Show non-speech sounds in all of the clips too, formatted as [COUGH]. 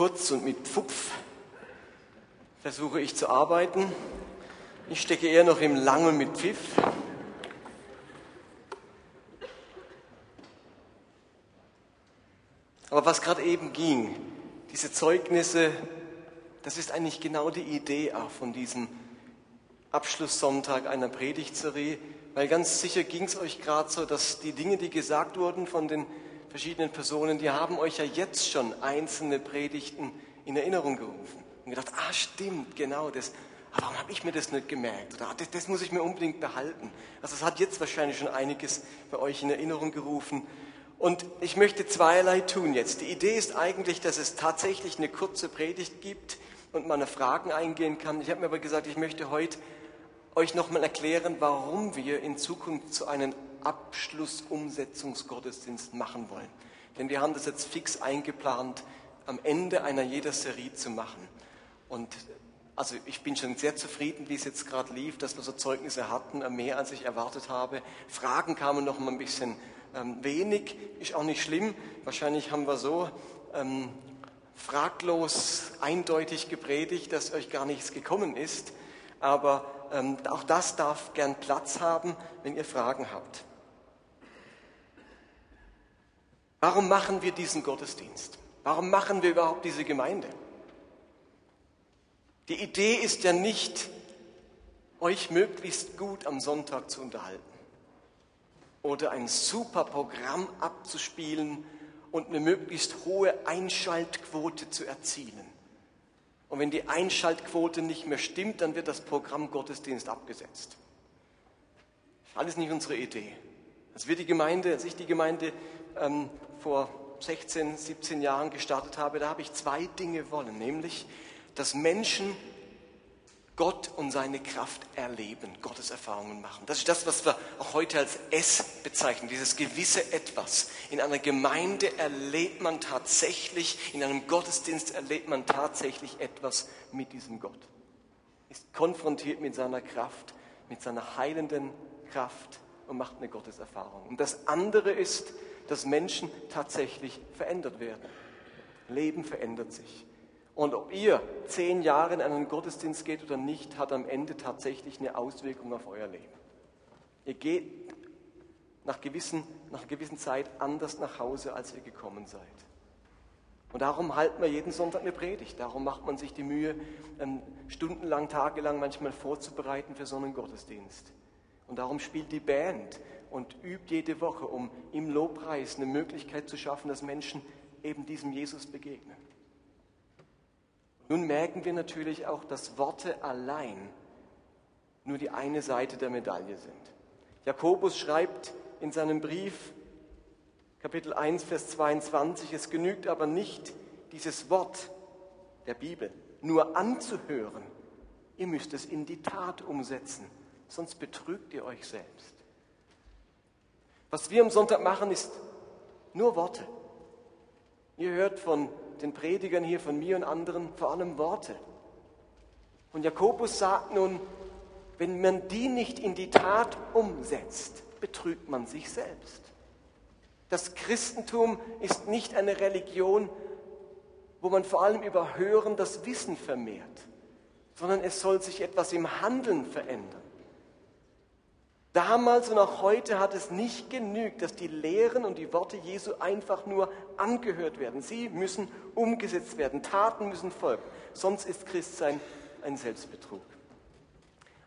kurz und mit Pfupf versuche ich zu arbeiten. Ich stecke eher noch im Langen mit Pfiff. Aber was gerade eben ging, diese Zeugnisse, das ist eigentlich genau die Idee auch von diesem Abschlusssonntag einer Predigtserie, weil ganz sicher ging es euch gerade so, dass die Dinge, die gesagt wurden von den verschiedenen Personen, die haben euch ja jetzt schon einzelne Predigten in Erinnerung gerufen. Und gedacht, ah stimmt, genau das. Aber warum habe ich mir das nicht gemerkt? Oder ah, das, das muss ich mir unbedingt behalten. Also es hat jetzt wahrscheinlich schon einiges bei euch in Erinnerung gerufen. Und ich möchte zweierlei tun jetzt. Die Idee ist eigentlich, dass es tatsächlich eine kurze Predigt gibt und man auf Fragen eingehen kann. Ich habe mir aber gesagt, ich möchte heute euch nochmal erklären, warum wir in Zukunft zu einem Abschlussumsetzungsgottesdienst machen wollen. Denn wir haben das jetzt fix eingeplant, am Ende einer jeder Serie zu machen. Und also ich bin schon sehr zufrieden, wie es jetzt gerade lief, dass wir so Zeugnisse hatten, mehr als ich erwartet habe. Fragen kamen noch mal ein bisschen ähm, wenig, ist auch nicht schlimm. Wahrscheinlich haben wir so ähm, fraglos, eindeutig gepredigt, dass euch gar nichts gekommen ist. Aber ähm, auch das darf gern Platz haben, wenn ihr Fragen habt. Warum machen wir diesen Gottesdienst? Warum machen wir überhaupt diese Gemeinde? Die Idee ist ja nicht, euch möglichst gut am Sonntag zu unterhalten oder ein super Programm abzuspielen und eine möglichst hohe Einschaltquote zu erzielen. Und wenn die Einschaltquote nicht mehr stimmt, dann wird das Programm Gottesdienst abgesetzt. Alles nicht unsere Idee. Als wir die Gemeinde, als ich die Gemeinde ähm, vor 16, 17 Jahren gestartet habe, da habe ich zwei Dinge wollen, nämlich, dass Menschen Gott und seine Kraft erleben, Gottes Erfahrungen machen. Das ist das, was wir auch heute als S bezeichnen, dieses gewisse Etwas. In einer Gemeinde erlebt man tatsächlich, in einem Gottesdienst erlebt man tatsächlich etwas mit diesem Gott. Ist konfrontiert mit seiner Kraft, mit seiner heilenden Kraft und macht eine Gotteserfahrung. Und das andere ist, dass Menschen tatsächlich verändert werden. Leben verändert sich. Und ob ihr zehn Jahre in einen Gottesdienst geht oder nicht, hat am Ende tatsächlich eine Auswirkung auf euer Leben. Ihr geht nach, gewissen, nach einer gewissen Zeit anders nach Hause, als ihr gekommen seid. Und darum halten wir jeden Sonntag eine Predigt. Darum macht man sich die Mühe, ähm, stundenlang, tagelang manchmal vorzubereiten für so einen Gottesdienst. Und darum spielt die Band und übt jede Woche, um im Lobpreis eine Möglichkeit zu schaffen, dass Menschen eben diesem Jesus begegnen. Nun merken wir natürlich auch, dass Worte allein nur die eine Seite der Medaille sind. Jakobus schreibt in seinem Brief, Kapitel 1, Vers 22, es genügt aber nicht, dieses Wort der Bibel nur anzuhören. Ihr müsst es in die Tat umsetzen, sonst betrügt ihr euch selbst. Was wir am Sonntag machen, ist nur Worte. Ihr hört von den Predigern hier von mir und anderen vor allem Worte. Und Jakobus sagt nun, wenn man die nicht in die Tat umsetzt, betrügt man sich selbst. Das Christentum ist nicht eine Religion, wo man vor allem über Hören das Wissen vermehrt, sondern es soll sich etwas im Handeln verändern. Damals und auch heute hat es nicht genügt, dass die Lehren und die Worte Jesu einfach nur angehört werden. Sie müssen umgesetzt werden. Taten müssen folgen. Sonst ist Christsein ein Selbstbetrug.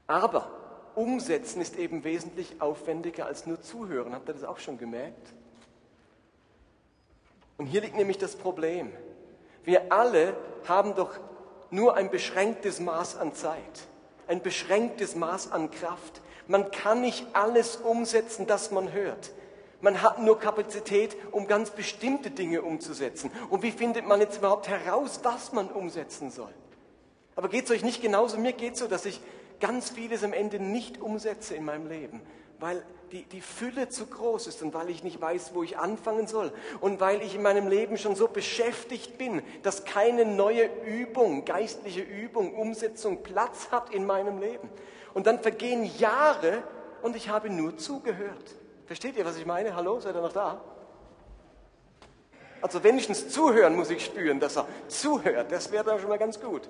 Aber umsetzen ist eben wesentlich aufwendiger als nur zuhören. Habt ihr das auch schon gemerkt? Und hier liegt nämlich das Problem. Wir alle haben doch nur ein beschränktes Maß an Zeit, ein beschränktes Maß an Kraft. Man kann nicht alles umsetzen, das man hört. Man hat nur Kapazität, um ganz bestimmte Dinge umzusetzen. Und wie findet man jetzt überhaupt heraus, was man umsetzen soll? Aber geht es euch nicht genauso? Mir geht es so, dass ich ganz vieles am Ende nicht umsetze in meinem Leben, weil die, die Fülle zu groß ist und weil ich nicht weiß, wo ich anfangen soll und weil ich in meinem Leben schon so beschäftigt bin, dass keine neue Übung, geistliche Übung, Umsetzung Platz hat in meinem Leben. Und dann vergehen Jahre und ich habe nur zugehört. Versteht ihr, was ich meine? Hallo, seid ihr noch da? Also wenigstens zuhören muss ich spüren, dass er zuhört. Das wäre dann schon mal ganz gut.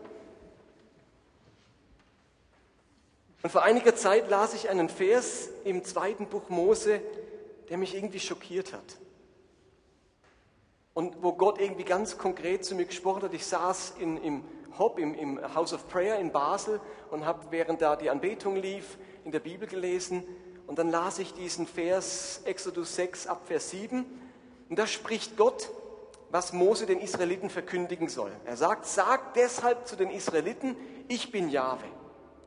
Und vor einiger Zeit las ich einen Vers im zweiten Buch Mose, der mich irgendwie schockiert hat. Und wo Gott irgendwie ganz konkret zu mir gesprochen hat. Ich saß in, im Hop, im, im House of Prayer in Basel und habe, während da die Anbetung lief, in der Bibel gelesen. Und dann las ich diesen Vers, Exodus 6 ab Vers 7. Und da spricht Gott, was Mose den Israeliten verkündigen soll. Er sagt, sagt deshalb zu den Israeliten, ich bin Jahwe.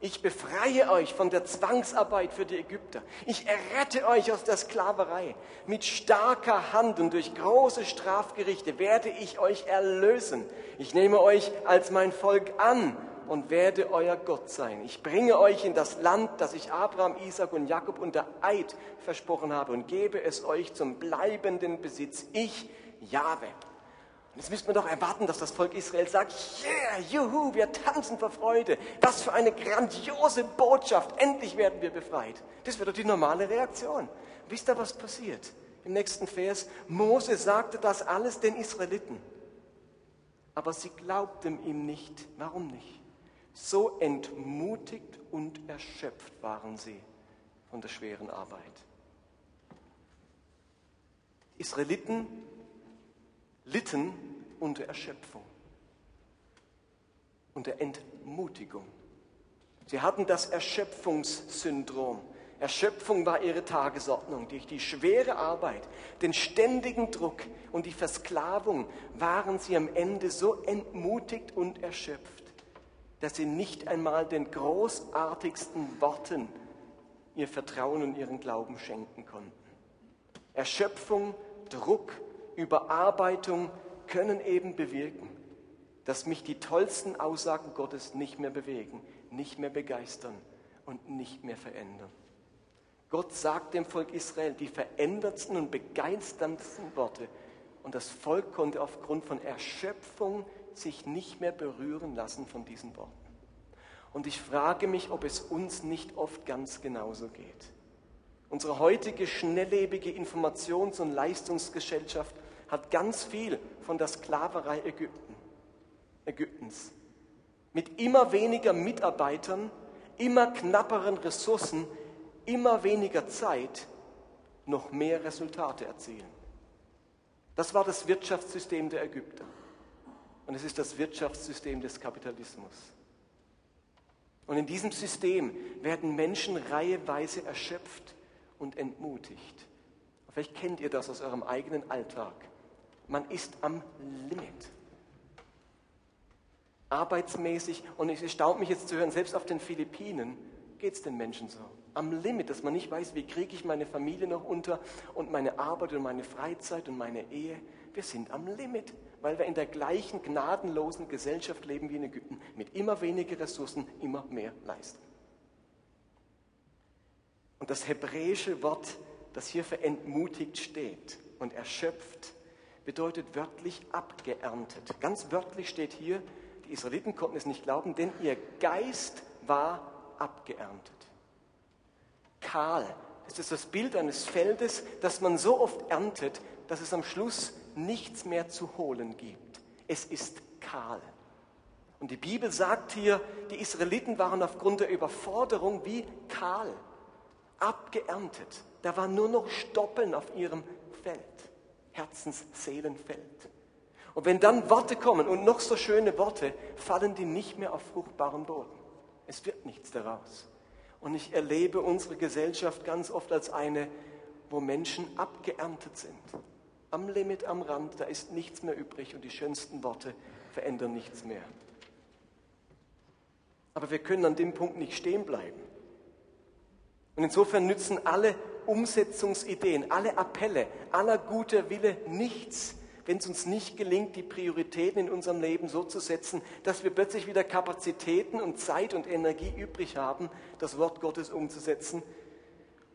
Ich befreie euch von der Zwangsarbeit für die Ägypter. Ich errette euch aus der Sklaverei. Mit starker Hand und durch große Strafgerichte werde ich euch erlösen. Ich nehme euch als mein Volk an und werde euer Gott sein. Ich bringe euch in das Land, das ich Abraham, Isaac und Jakob unter Eid versprochen habe und gebe es euch zum bleibenden Besitz. Ich, Jahwe. Jetzt müsste man doch erwarten, dass das Volk Israel sagt, yeah, juhu, wir tanzen vor Freude. Was für eine grandiose Botschaft. Endlich werden wir befreit. Das wäre doch die normale Reaktion. Wisst ihr, was passiert? Im nächsten Vers, Mose sagte das alles den Israeliten. Aber sie glaubten ihm nicht. Warum nicht? So entmutigt und erschöpft waren sie von der schweren Arbeit. Israeliten litten unter Erschöpfung, unter Entmutigung. Sie hatten das Erschöpfungssyndrom. Erschöpfung war ihre Tagesordnung. Durch die schwere Arbeit, den ständigen Druck und die Versklavung waren sie am Ende so entmutigt und erschöpft, dass sie nicht einmal den großartigsten Worten ihr Vertrauen und ihren Glauben schenken konnten. Erschöpfung, Druck, Überarbeitung können eben bewirken, dass mich die tollsten Aussagen Gottes nicht mehr bewegen, nicht mehr begeistern und nicht mehr verändern. Gott sagt dem Volk Israel die verändertsten und begeisterndsten Worte und das Volk konnte aufgrund von Erschöpfung sich nicht mehr berühren lassen von diesen Worten. Und ich frage mich, ob es uns nicht oft ganz genauso geht. Unsere heutige schnelllebige Informations- und Leistungsgesellschaft hat ganz viel von der Sklaverei Ägypten, Ägyptens. Mit immer weniger Mitarbeitern, immer knapperen Ressourcen, immer weniger Zeit noch mehr Resultate erzielen. Das war das Wirtschaftssystem der Ägypter. Und es ist das Wirtschaftssystem des Kapitalismus. Und in diesem System werden Menschen reiheweise erschöpft und entmutigt. Vielleicht kennt ihr das aus eurem eigenen Alltag. Man ist am Limit. Arbeitsmäßig, und es erstaunt mich jetzt zu hören, selbst auf den Philippinen geht es den Menschen so. Am Limit, dass man nicht weiß, wie kriege ich meine Familie noch unter und meine Arbeit und meine Freizeit und meine Ehe. Wir sind am Limit, weil wir in der gleichen gnadenlosen Gesellschaft leben wie in Ägypten, mit immer weniger Ressourcen, immer mehr leisten. Und das hebräische Wort, das hier für entmutigt steht und erschöpft, bedeutet wörtlich abgeerntet. Ganz wörtlich steht hier, die Israeliten konnten es nicht glauben, denn ihr Geist war abgeerntet. Kahl, das ist das Bild eines Feldes, das man so oft erntet, dass es am Schluss nichts mehr zu holen gibt. Es ist kahl. Und die Bibel sagt hier, die Israeliten waren aufgrund der Überforderung wie kahl, abgeerntet. Da war nur noch Stoppeln auf ihrem Feld. Herzensseelenfeld. Und wenn dann Worte kommen und noch so schöne Worte, fallen die nicht mehr auf fruchtbaren Boden. Es wird nichts daraus. Und ich erlebe unsere Gesellschaft ganz oft als eine, wo Menschen abgeerntet sind. Am Limit, am Rand, da ist nichts mehr übrig und die schönsten Worte verändern nichts mehr. Aber wir können an dem Punkt nicht stehen bleiben. Und insofern nützen alle Umsetzungsideen, alle Appelle, aller guter Wille nichts, wenn es uns nicht gelingt, die Prioritäten in unserem Leben so zu setzen, dass wir plötzlich wieder Kapazitäten und Zeit und Energie übrig haben, das Wort Gottes umzusetzen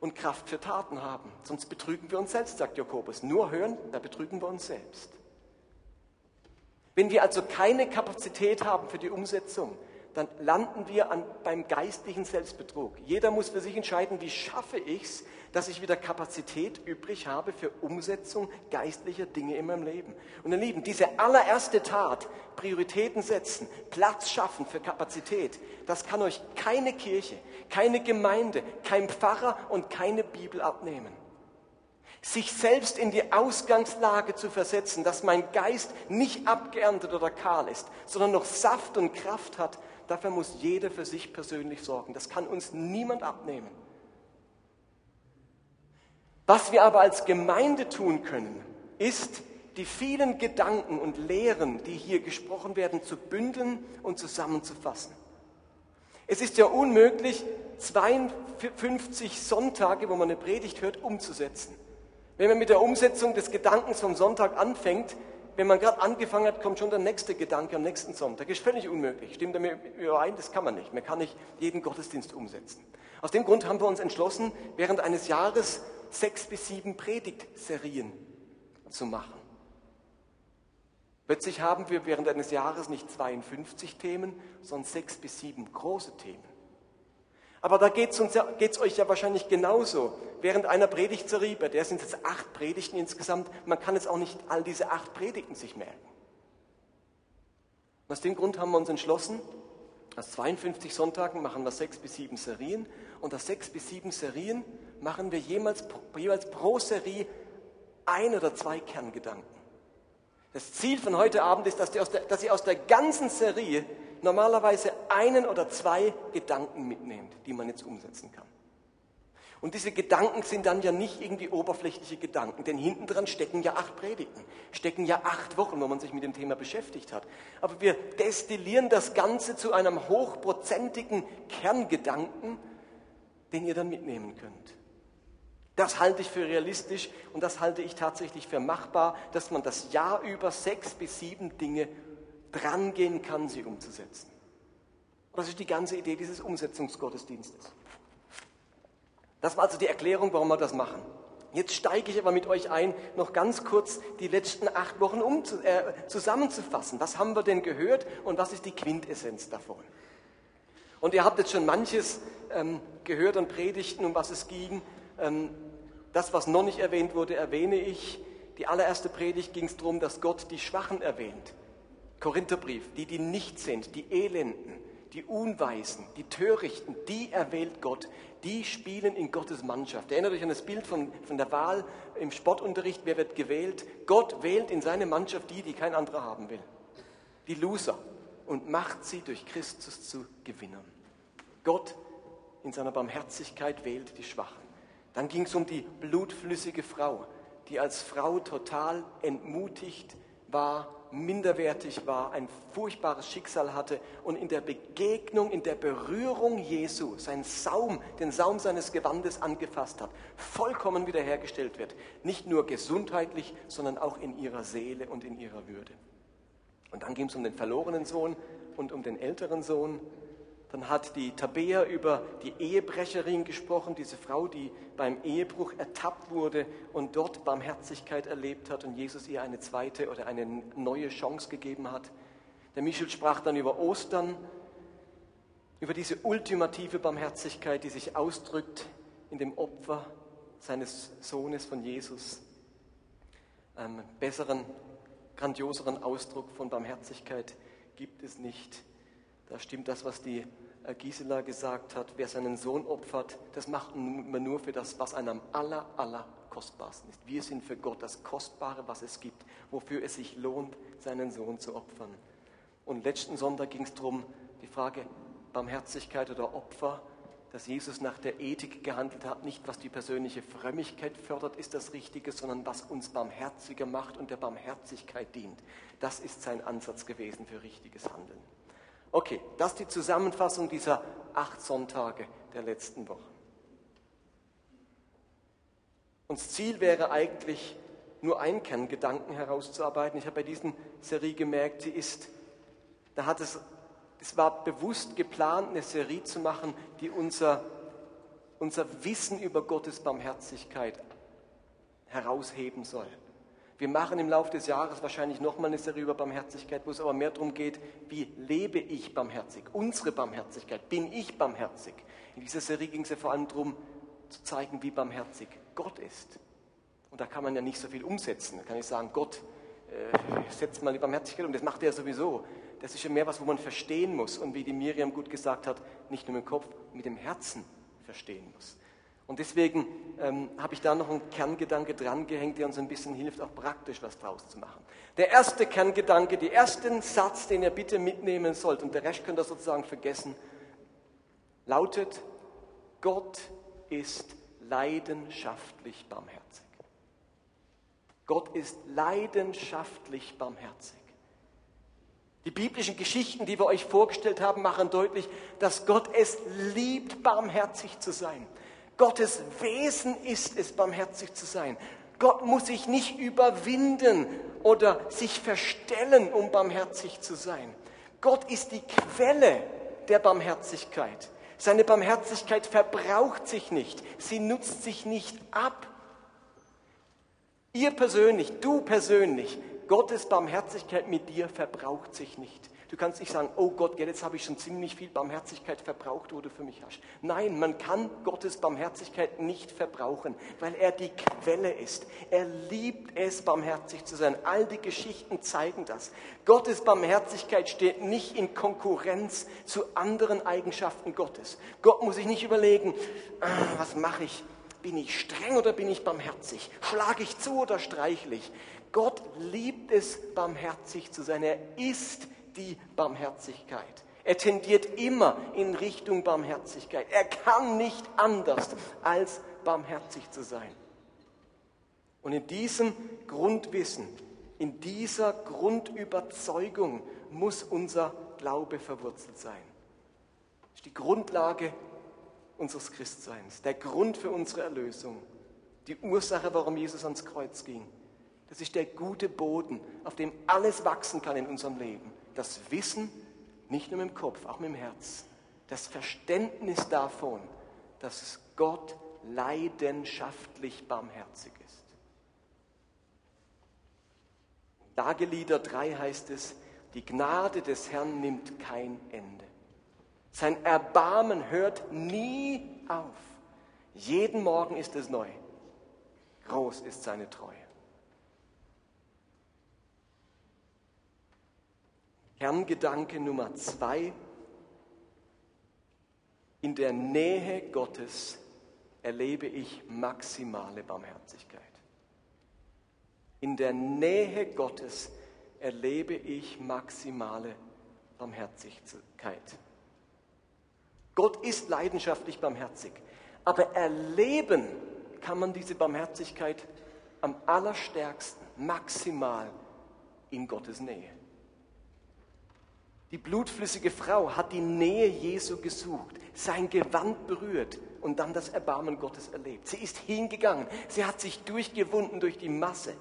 und Kraft für Taten haben. Sonst betrügen wir uns selbst, sagt Jakobus. Nur hören, da betrügen wir uns selbst. Wenn wir also keine Kapazität haben für die Umsetzung, dann landen wir an, beim geistlichen Selbstbetrug. Jeder muss für sich entscheiden, wie schaffe ich es, dass ich wieder Kapazität übrig habe für Umsetzung geistlicher Dinge in meinem Leben. Und ihr Lieben, diese allererste Tat, Prioritäten setzen, Platz schaffen für Kapazität, das kann euch keine Kirche, keine Gemeinde, kein Pfarrer und keine Bibel abnehmen sich selbst in die Ausgangslage zu versetzen, dass mein Geist nicht abgeerntet oder kahl ist, sondern noch Saft und Kraft hat, dafür muss jeder für sich persönlich sorgen. Das kann uns niemand abnehmen. Was wir aber als Gemeinde tun können, ist, die vielen Gedanken und Lehren, die hier gesprochen werden, zu bündeln und zusammenzufassen. Es ist ja unmöglich, 52 Sonntage, wo man eine Predigt hört, umzusetzen. Wenn man mit der Umsetzung des Gedankens vom Sonntag anfängt, wenn man gerade angefangen hat, kommt schon der nächste Gedanke am nächsten Sonntag. Ist völlig unmöglich. Stimmt damit überein? Das kann man nicht. Man kann nicht jeden Gottesdienst umsetzen. Aus dem Grund haben wir uns entschlossen, während eines Jahres sechs bis sieben Predigtserien zu machen. Plötzlich haben wir während eines Jahres nicht 52 Themen, sondern sechs bis sieben große Themen. Aber da geht es ja, euch ja wahrscheinlich genauso. Während einer Predigtserie, bei der sind es jetzt acht Predigten insgesamt, man kann jetzt auch nicht all diese acht Predigten sich merken. Und aus dem Grund haben wir uns entschlossen, aus 52 Sonntagen machen wir sechs bis sieben Serien und aus sechs bis sieben Serien machen wir jeweils, jeweils pro Serie ein oder zwei Kerngedanken. Das Ziel von heute Abend ist, dass, der, dass ihr aus der ganzen Serie normalerweise einen oder zwei Gedanken mitnehmt, die man jetzt umsetzen kann. Und diese Gedanken sind dann ja nicht irgendwie oberflächliche Gedanken, denn hinten dran stecken ja acht Predigten, stecken ja acht Wochen, wo man sich mit dem Thema beschäftigt hat. Aber wir destillieren das Ganze zu einem hochprozentigen Kerngedanken, den ihr dann mitnehmen könnt. Das halte ich für realistisch und das halte ich tatsächlich für machbar, dass man das Jahr über sechs bis sieben Dinge drangehen kann, sie umzusetzen. Das ist die ganze Idee dieses Umsetzungsgottesdienstes. Das war also die Erklärung, warum wir das machen. Jetzt steige ich aber mit euch ein, noch ganz kurz die letzten acht Wochen um, äh, zusammenzufassen. Was haben wir denn gehört und was ist die Quintessenz davon? Und ihr habt jetzt schon manches ähm, gehört an Predigten, um was es ging. Ähm, das, was noch nicht erwähnt wurde, erwähne ich. Die allererste Predigt ging es darum, dass Gott die Schwachen erwähnt. Korintherbrief, die, die nicht sind, die Elenden, die Unweisen, die Törichten, die erwählt Gott, die spielen in Gottes Mannschaft. Erinnert euch an das Bild von, von der Wahl im Sportunterricht, wer wird gewählt? Gott wählt in seine Mannschaft die, die kein anderer haben will. Die Loser und macht sie durch Christus zu Gewinnern. Gott in seiner Barmherzigkeit wählt die Schwachen. Dann ging es um die blutflüssige Frau, die als Frau total entmutigt war minderwertig war, ein furchtbares Schicksal hatte und in der Begegnung, in der Berührung Jesu, seinen Saum, den Saum seines Gewandes angefasst hat, vollkommen wiederhergestellt wird. Nicht nur gesundheitlich, sondern auch in ihrer Seele und in ihrer Würde. Und dann ging es um den verlorenen Sohn und um den älteren Sohn. Dann hat die Tabea über die Ehebrecherin gesprochen, diese Frau, die beim Ehebruch ertappt wurde und dort Barmherzigkeit erlebt hat und Jesus ihr eine zweite oder eine neue Chance gegeben hat. Der Michel sprach dann über Ostern, über diese ultimative Barmherzigkeit, die sich ausdrückt in dem Opfer seines Sohnes von Jesus. Einen besseren, grandioseren Ausdruck von Barmherzigkeit gibt es nicht. Da stimmt das, was die Gisela gesagt hat, wer seinen Sohn opfert, das macht man nur für das, was einem aller, aller kostbarsten ist. Wir sind für Gott das Kostbare, was es gibt, wofür es sich lohnt, seinen Sohn zu opfern. Und letzten Sonntag ging es darum, die Frage Barmherzigkeit oder Opfer, dass Jesus nach der Ethik gehandelt hat, nicht was die persönliche Frömmigkeit fördert, ist das Richtige, sondern was uns barmherziger macht und der Barmherzigkeit dient. Das ist sein Ansatz gewesen für richtiges Handeln. Okay, das ist die Zusammenfassung dieser acht Sonntage der letzten Woche. Und das Ziel wäre eigentlich, nur einen Kerngedanken herauszuarbeiten. Ich habe bei dieser Serie gemerkt, sie ist, da hat es, es war bewusst geplant, eine Serie zu machen, die unser, unser Wissen über Gottes Barmherzigkeit herausheben soll. Wir machen im Laufe des Jahres wahrscheinlich nochmal eine Serie über Barmherzigkeit, wo es aber mehr darum geht, wie lebe ich barmherzig, unsere Barmherzigkeit, bin ich barmherzig. In dieser Serie ging es ja vor allem darum, zu zeigen, wie barmherzig Gott ist. Und da kann man ja nicht so viel umsetzen. Da kann ich sagen, Gott äh, setzt mal die Barmherzigkeit um, das macht er sowieso. Das ist ja mehr was, wo man verstehen muss und wie die Miriam gut gesagt hat, nicht nur mit dem Kopf, mit dem Herzen verstehen muss. Und deswegen ähm, habe ich da noch einen Kerngedanke drangehängt, der uns ein bisschen hilft, auch praktisch was draus zu machen. Der erste Kerngedanke, der erste Satz, den ihr bitte mitnehmen sollt, und der Rest könnt ihr sozusagen vergessen, lautet, Gott ist leidenschaftlich barmherzig. Gott ist leidenschaftlich barmherzig. Die biblischen Geschichten, die wir euch vorgestellt haben, machen deutlich, dass Gott es liebt, barmherzig zu sein. Gottes Wesen ist es, barmherzig zu sein. Gott muss sich nicht überwinden oder sich verstellen, um barmherzig zu sein. Gott ist die Quelle der Barmherzigkeit. Seine Barmherzigkeit verbraucht sich nicht, sie nutzt sich nicht ab. Ihr persönlich, du persönlich, Gottes Barmherzigkeit mit dir verbraucht sich nicht. Du kannst nicht sagen, oh Gott, jetzt habe ich schon ziemlich viel Barmherzigkeit verbraucht, wo du für mich hast. Nein, man kann Gottes Barmherzigkeit nicht verbrauchen, weil er die Quelle ist. Er liebt es, barmherzig zu sein. All die Geschichten zeigen das. Gottes Barmherzigkeit steht nicht in Konkurrenz zu anderen Eigenschaften Gottes. Gott muss sich nicht überlegen, ah, was mache ich? Bin ich streng oder bin ich barmherzig? Schlage ich zu oder streichle ich? Gott liebt es, barmherzig zu sein. Er ist die Barmherzigkeit. Er tendiert immer in Richtung Barmherzigkeit. Er kann nicht anders, als barmherzig zu sein. Und in diesem Grundwissen, in dieser Grundüberzeugung muss unser Glaube verwurzelt sein. Das ist die Grundlage unseres Christseins, der Grund für unsere Erlösung, die Ursache, warum Jesus ans Kreuz ging. Das ist der gute Boden, auf dem alles wachsen kann in unserem Leben das Wissen, nicht nur mit dem Kopf, auch mit dem Herz, das Verständnis davon, dass Gott leidenschaftlich barmherzig ist. Dagelieder 3 heißt es, die Gnade des Herrn nimmt kein Ende. Sein Erbarmen hört nie auf. Jeden Morgen ist es neu. Groß ist seine Treue. Kerngedanke Nummer zwei. In der Nähe Gottes erlebe ich maximale Barmherzigkeit. In der Nähe Gottes erlebe ich maximale Barmherzigkeit. Gott ist leidenschaftlich barmherzig, aber erleben kann man diese Barmherzigkeit am allerstärksten, maximal in Gottes Nähe. Die blutflüssige Frau hat die Nähe Jesu gesucht, sein Gewand berührt und dann das Erbarmen Gottes erlebt. Sie ist hingegangen, sie hat sich durchgewunden durch die Masse.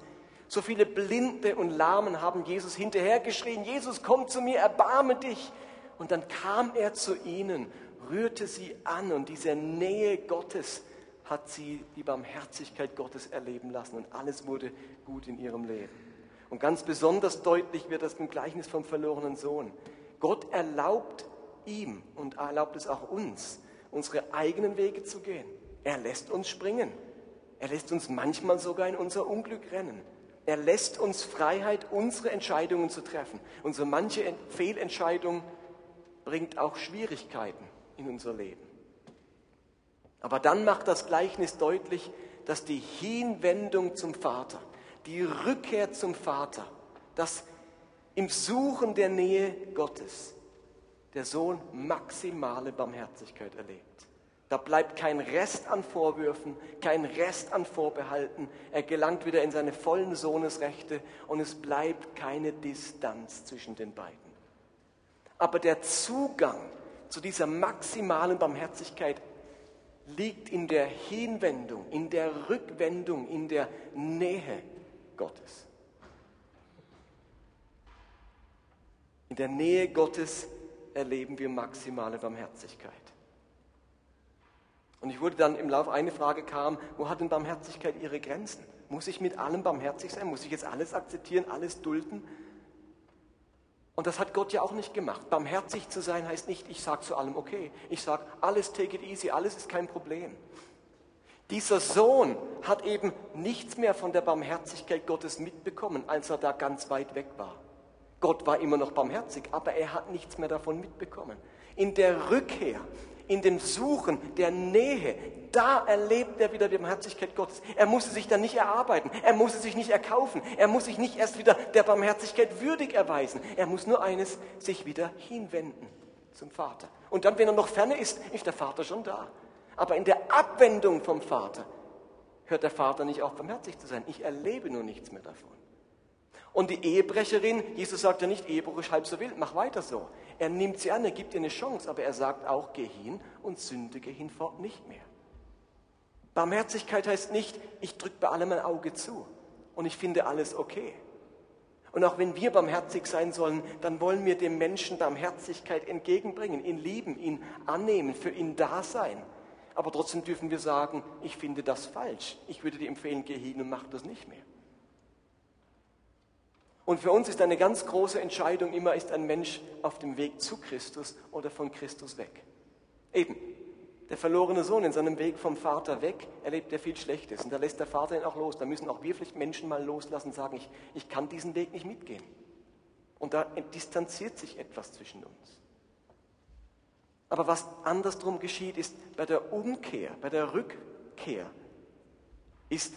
So viele Blinde und Lahmen haben Jesus hinterhergeschrien, Jesus, komm zu mir, erbarme dich. Und dann kam er zu ihnen, rührte sie an und diese Nähe Gottes hat sie die Barmherzigkeit Gottes erleben lassen und alles wurde gut in ihrem Leben. Und ganz besonders deutlich wird das im Gleichnis vom verlorenen Sohn. Gott erlaubt ihm und erlaubt es auch uns, unsere eigenen Wege zu gehen. Er lässt uns springen. Er lässt uns manchmal sogar in unser Unglück rennen. Er lässt uns Freiheit, unsere Entscheidungen zu treffen. Unsere manche Fehlentscheidung bringt auch Schwierigkeiten in unser Leben. Aber dann macht das Gleichnis deutlich, dass die Hinwendung zum Vater, die Rückkehr zum Vater, das im Suchen der Nähe Gottes der Sohn maximale Barmherzigkeit erlebt. Da bleibt kein Rest an Vorwürfen, kein Rest an Vorbehalten. Er gelangt wieder in seine vollen Sohnesrechte und es bleibt keine Distanz zwischen den beiden. Aber der Zugang zu dieser maximalen Barmherzigkeit liegt in der Hinwendung, in der Rückwendung, in der Nähe Gottes. In der Nähe Gottes erleben wir maximale Barmherzigkeit. Und ich wurde dann im Laufe eine Frage kam, wo hat denn Barmherzigkeit ihre Grenzen? Muss ich mit allem barmherzig sein? Muss ich jetzt alles akzeptieren, alles dulden? Und das hat Gott ja auch nicht gemacht. Barmherzig zu sein heißt nicht, ich sage zu allem okay. Ich sage, alles take it easy, alles ist kein Problem. Dieser Sohn hat eben nichts mehr von der Barmherzigkeit Gottes mitbekommen, als er da ganz weit weg war. Gott war immer noch barmherzig, aber er hat nichts mehr davon mitbekommen. In der Rückkehr, in dem Suchen der Nähe, da erlebt er wieder die Barmherzigkeit Gottes. Er musste sich dann nicht erarbeiten, er musste sich nicht erkaufen, er muss sich nicht erst wieder der Barmherzigkeit würdig erweisen. Er muss nur eines, sich wieder hinwenden zum Vater. Und dann, wenn er noch ferne ist, ist der Vater schon da. Aber in der Abwendung vom Vater hört der Vater nicht auf, barmherzig zu sein. Ich erlebe nur nichts mehr davon. Und die Ehebrecherin, Jesus sagt ja nicht, Ehebruch ist halb so wild, mach weiter so. Er nimmt sie an, er gibt ihr eine Chance, aber er sagt auch, geh hin und sündige hinfort nicht mehr. Barmherzigkeit heißt nicht, ich drücke bei allem ein Auge zu und ich finde alles okay. Und auch wenn wir barmherzig sein sollen, dann wollen wir dem Menschen Barmherzigkeit entgegenbringen, ihn lieben, ihn annehmen, für ihn da sein. Aber trotzdem dürfen wir sagen, ich finde das falsch. Ich würde dir empfehlen, geh hin und mach das nicht mehr. Und für uns ist eine ganz große Entscheidung immer, ist ein Mensch auf dem Weg zu Christus oder von Christus weg. Eben, der verlorene Sohn in seinem Weg vom Vater weg erlebt er viel Schlechtes. Und da lässt der Vater ihn auch los. Da müssen auch wir vielleicht Menschen mal loslassen und sagen, ich, ich kann diesen Weg nicht mitgehen. Und da distanziert sich etwas zwischen uns. Aber was andersrum geschieht, ist bei der Umkehr, bei der Rückkehr, ist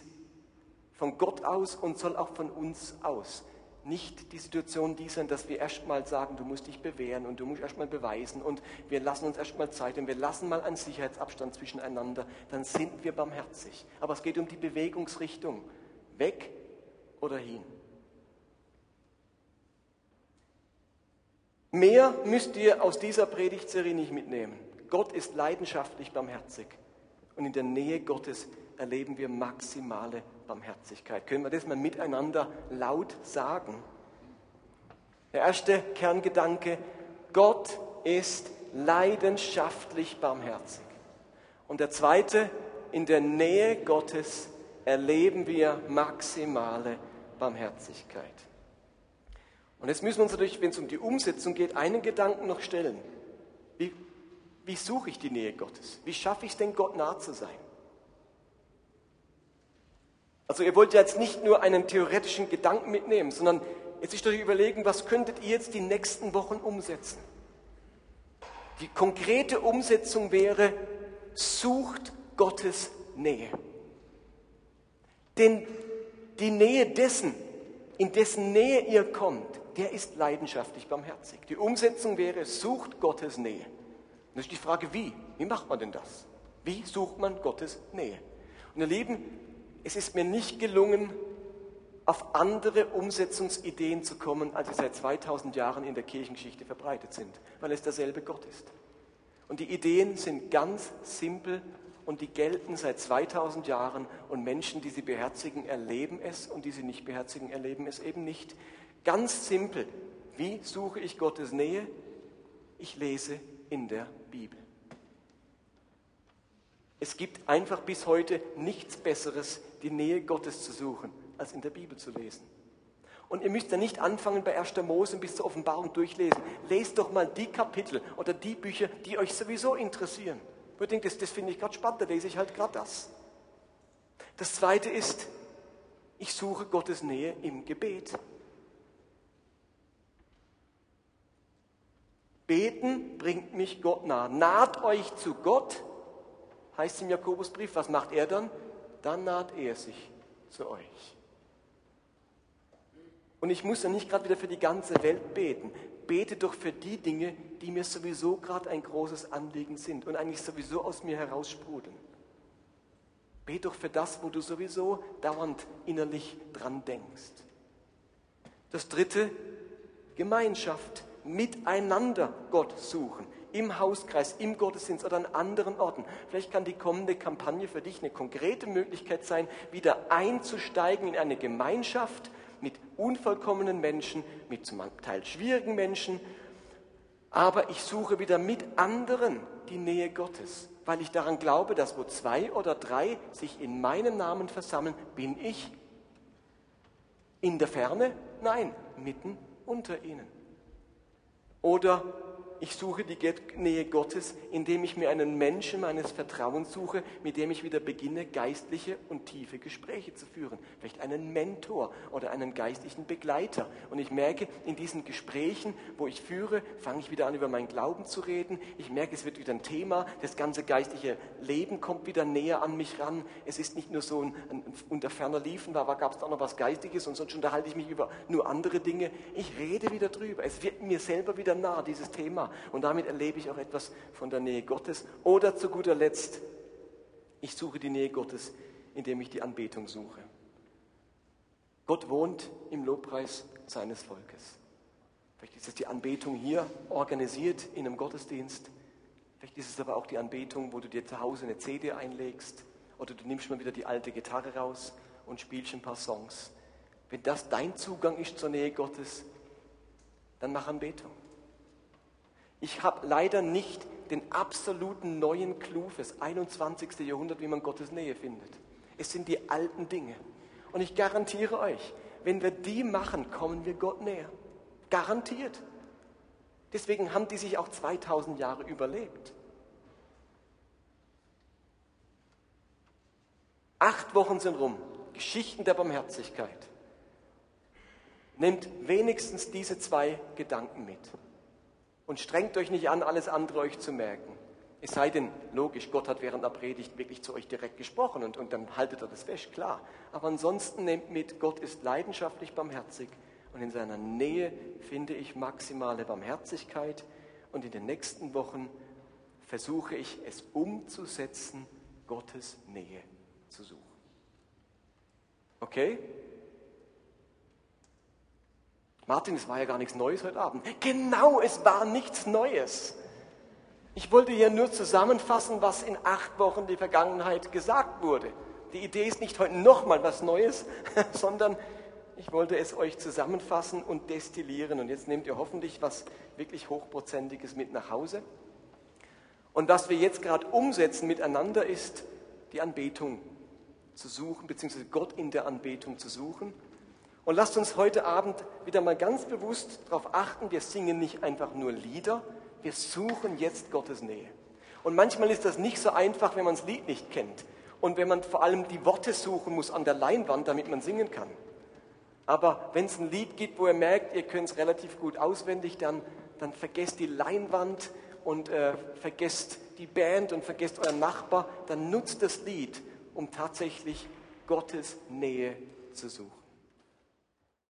von Gott aus und soll auch von uns aus nicht die Situation die sein, dass wir erstmal sagen, du musst dich bewähren und du musst erstmal beweisen und wir lassen uns erstmal Zeit und wir lassen mal einen Sicherheitsabstand zwischeneinander, dann sind wir barmherzig. Aber es geht um die Bewegungsrichtung, weg oder hin. Mehr müsst ihr aus dieser Predigtserie nicht mitnehmen. Gott ist leidenschaftlich barmherzig und in der Nähe Gottes erleben wir maximale Barmherzigkeit. Können wir das mal miteinander laut sagen? Der erste Kerngedanke, Gott ist leidenschaftlich barmherzig. Und der zweite, in der Nähe Gottes erleben wir maximale Barmherzigkeit. Und jetzt müssen wir uns natürlich, wenn es um die Umsetzung geht, einen Gedanken noch stellen. Wie, wie suche ich die Nähe Gottes? Wie schaffe ich es denn, Gott nah zu sein? Also ihr wollt ja jetzt nicht nur einen theoretischen Gedanken mitnehmen, sondern jetzt sich doch überlegen, was könntet ihr jetzt die nächsten Wochen umsetzen? Die konkrete Umsetzung wäre, sucht Gottes Nähe. Denn die Nähe dessen, in dessen Nähe ihr kommt, der ist leidenschaftlich barmherzig. Die Umsetzung wäre, sucht Gottes Nähe. Das ist die Frage, wie? Wie macht man denn das? Wie sucht man Gottes Nähe? Und ihr Lieben, es ist mir nicht gelungen, auf andere Umsetzungsideen zu kommen, als sie seit 2000 Jahren in der Kirchengeschichte verbreitet sind, weil es derselbe Gott ist. Und die Ideen sind ganz simpel und die gelten seit 2000 Jahren und Menschen, die sie beherzigen, erleben es und die sie nicht beherzigen, erleben es eben nicht. Ganz simpel. Wie suche ich Gottes Nähe? Ich lese in der Bibel. Es gibt einfach bis heute nichts Besseres, die Nähe Gottes zu suchen, als in der Bibel zu lesen. Und ihr müsst ja nicht anfangen bei 1. Mose bis zur Offenbarung durchlesen. Lest doch mal die Kapitel oder die Bücher, die euch sowieso interessieren. Wo ihr denkt, das, das finde ich gerade spannend, da lese ich halt gerade das. Das zweite ist, ich suche Gottes Nähe im Gebet. Beten bringt mich Gott nah. Naht euch zu Gott, heißt im Jakobusbrief. Was macht er dann? dann naht er sich zu euch. Und ich muss ja nicht gerade wieder für die ganze Welt beten. Bete doch für die Dinge, die mir sowieso gerade ein großes Anliegen sind und eigentlich sowieso aus mir heraussprudeln. Bete doch für das, wo du sowieso dauernd innerlich dran denkst. Das dritte, Gemeinschaft, miteinander Gott suchen im Hauskreis, im Gottesdienst oder an anderen Orten. Vielleicht kann die kommende Kampagne für dich eine konkrete Möglichkeit sein, wieder einzusteigen in eine Gemeinschaft mit unvollkommenen Menschen, mit zum Teil schwierigen Menschen. Aber ich suche wieder mit anderen die Nähe Gottes, weil ich daran glaube, dass wo zwei oder drei sich in meinem Namen versammeln, bin ich In der Ferne? Nein, mitten unter ihnen. Oder ich suche die Nähe Gottes, indem ich mir einen Menschen meines Vertrauens suche, mit dem ich wieder beginne, geistliche und tiefe Gespräche zu führen. Vielleicht einen Mentor oder einen geistlichen Begleiter. Und ich merke, in diesen Gesprächen, wo ich führe, fange ich wieder an, über meinen Glauben zu reden. Ich merke, es wird wieder ein Thema. Das ganze geistliche Leben kommt wieder näher an mich ran. Es ist nicht nur so ein, ein unter ferner Liefen, da gab es auch noch was Geistiges und sonst unterhalte ich mich über nur andere Dinge. Ich rede wieder drüber. Es wird mir selber wieder nah, dieses Thema. Und damit erlebe ich auch etwas von der Nähe Gottes. Oder zu guter Letzt, ich suche die Nähe Gottes, indem ich die Anbetung suche. Gott wohnt im Lobpreis seines Volkes. Vielleicht ist es die Anbetung hier organisiert in einem Gottesdienst. Vielleicht ist es aber auch die Anbetung, wo du dir zu Hause eine CD einlegst oder du nimmst mal wieder die alte Gitarre raus und spielst ein paar Songs. Wenn das dein Zugang ist zur Nähe Gottes, dann mach Anbetung. Ich habe leider nicht den absoluten neuen Clou fürs 21. Jahrhundert, wie man Gottes Nähe findet. Es sind die alten Dinge. Und ich garantiere euch, wenn wir die machen, kommen wir Gott näher. Garantiert. Deswegen haben die sich auch 2000 Jahre überlebt. Acht Wochen sind rum. Geschichten der Barmherzigkeit. Nehmt wenigstens diese zwei Gedanken mit. Und strengt euch nicht an, alles andere euch zu merken. Es sei denn, logisch, Gott hat während der Predigt wirklich zu euch direkt gesprochen und, und dann haltet er das fest, klar. Aber ansonsten nehmt mit, Gott ist leidenschaftlich barmherzig und in seiner Nähe finde ich maximale Barmherzigkeit und in den nächsten Wochen versuche ich es umzusetzen, Gottes Nähe zu suchen. Okay? Martin, es war ja gar nichts Neues heute Abend. Genau, es war nichts Neues. Ich wollte hier nur zusammenfassen, was in acht Wochen die Vergangenheit gesagt wurde. Die Idee ist nicht heute nochmal was Neues, [LAUGHS] sondern ich wollte es euch zusammenfassen und destillieren. Und jetzt nehmt ihr hoffentlich was wirklich Hochprozentiges mit nach Hause. Und was wir jetzt gerade umsetzen miteinander ist, die Anbetung zu suchen, beziehungsweise Gott in der Anbetung zu suchen und lasst uns heute Abend wieder mal ganz bewusst darauf achten, wir singen nicht einfach nur Lieder, wir suchen jetzt Gottes Nähe. Und manchmal ist das nicht so einfach, wenn man das Lied nicht kennt und wenn man vor allem die Worte suchen muss an der Leinwand, damit man singen kann. Aber wenn es ein Lied gibt, wo ihr merkt, ihr könnt es relativ gut auswendig, dann, dann vergesst die Leinwand und äh, vergesst die Band und vergesst euren Nachbar, dann nutzt das Lied, um tatsächlich Gottes Nähe zu suchen.